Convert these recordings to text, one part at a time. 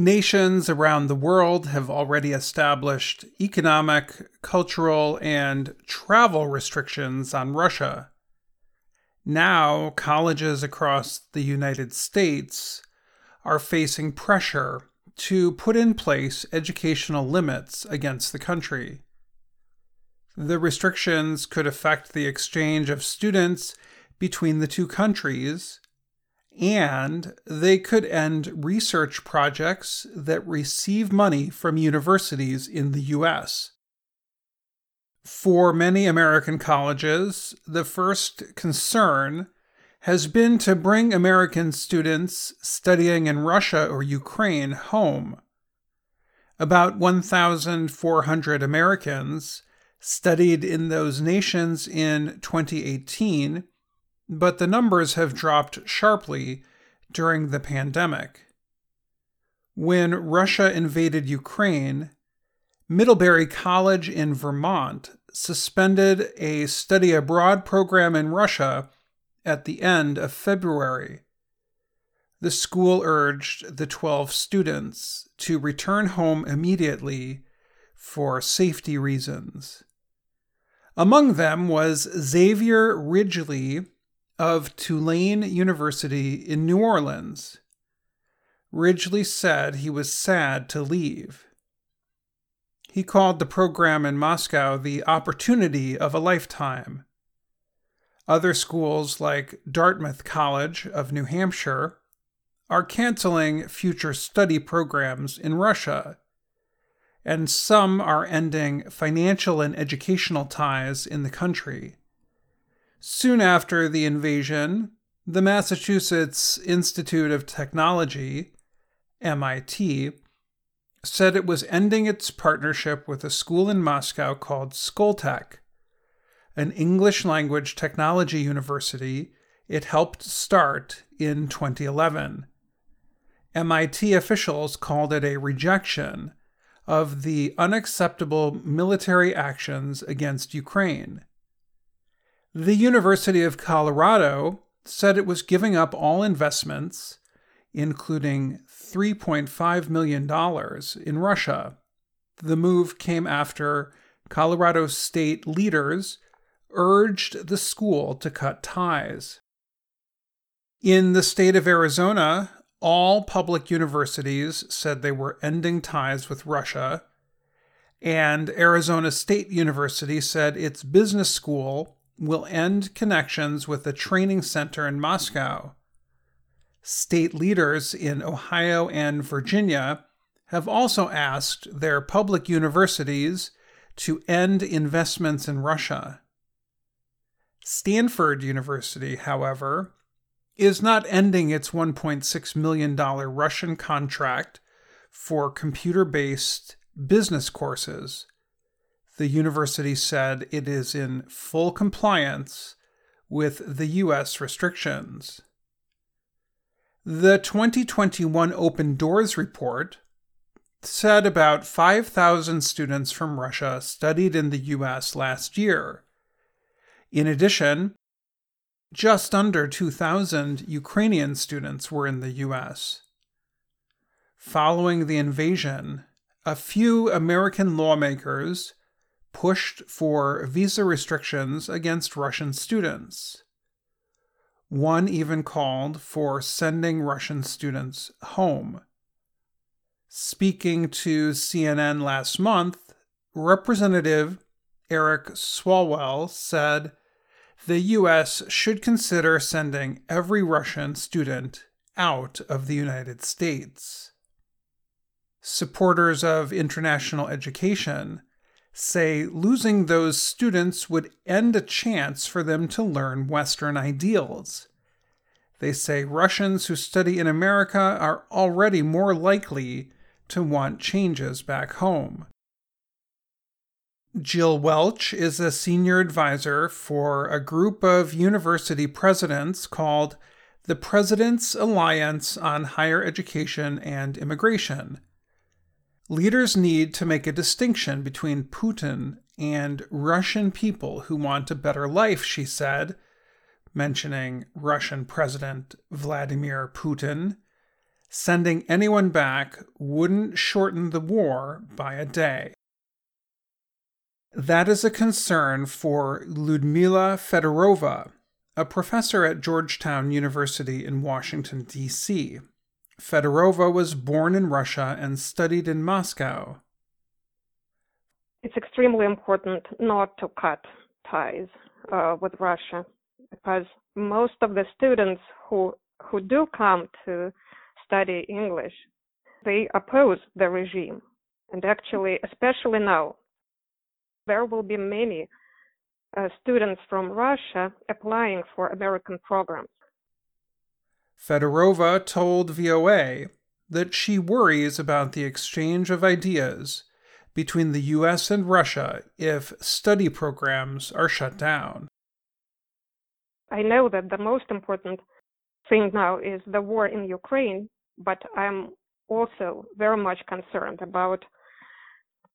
Nations around the world have already established economic, cultural, and travel restrictions on Russia. Now, colleges across the United States are facing pressure to put in place educational limits against the country. The restrictions could affect the exchange of students between the two countries and they could end research projects that receive money from universities in the US. For many American colleges, the first concern has been to bring American students studying in Russia or Ukraine home. About 1,400 Americans studied in those nations in 2018 but the numbers have dropped sharply during the pandemic. When Russia invaded Ukraine, Middlebury College in Vermont suspended a study abroad program in Russia at the end of February. The school urged the 12 students to return home immediately for safety reasons. Among them was Xavier Ridgely, of Tulane University in New Orleans. Ridgely said he was sad to leave. He called the program in Moscow the opportunity of a lifetime. Other schools, like Dartmouth College of New Hampshire, are canceling future study programs in Russia, and some are ending financial and educational ties in the country. Soon after the invasion, the Massachusetts Institute of Technology, MIT, said it was ending its partnership with a school in Moscow called Skoltech, an English language technology university it helped start in 2011. MIT officials called it a rejection of the unacceptable military actions against Ukraine. The University of Colorado said it was giving up all investments, including $3.5 million in Russia. The move came after Colorado state leaders urged the school to cut ties. In the state of Arizona, all public universities said they were ending ties with Russia, and Arizona State University said its business school will end connections with the training center in Moscow. State leaders in Ohio and Virginia have also asked their public universities to end investments in Russia. Stanford University, however, is not ending its $1.6 million Russian contract for computer based business courses the university said it is in full compliance with the U.S. restrictions. The 2021 Open Doors report said about 5,000 students from Russia studied in the U.S. last year. In addition, just under 2,000 Ukrainian students were in the U.S. Following the invasion, a few American lawmakers pushed for visa restrictions against Russian students. One even called for sending Russian students home. Speaking to CNN last month, Representative Eric Swalwell said the U.S. should consider sending every Russian student out of the United States. Supporters of international education say losing those students would end a chance for them to learn Western ideals. They say Russians who study in America are already more likely to want changes back home. Jill Welch is a senior advisor for a group of university presidents called the President's Alliance on Higher Education and Immigration. Leaders need to make a distinction between Putin and Russian people who want a better life, she said, mentioning Russian President Vladimir Putin. sending anyone back wouldn't shorten the war by a day. That is a concern for Ludmila Fedorova, a professor at Georgetown University in Washington, D.C. Fedorova was born in Russia and studied in Moscow. It's extremely important not to cut ties uh, with Russia because most of the students who who do come to study English, they oppose the regime. And actually, especially now, there will be many uh, students from Russia applying for American programs. Fedorova told VOA that she worries about the exchange of ideas between the US and Russia if study programs are shut down. I know that the most important thing now is the war in Ukraine, but I'm also very much concerned about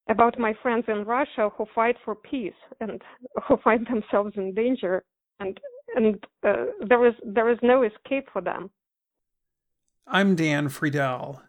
about my friends in Russia who fight for peace and who find themselves in danger and and uh, there is there is no escape for them. I'm Dan Friedell.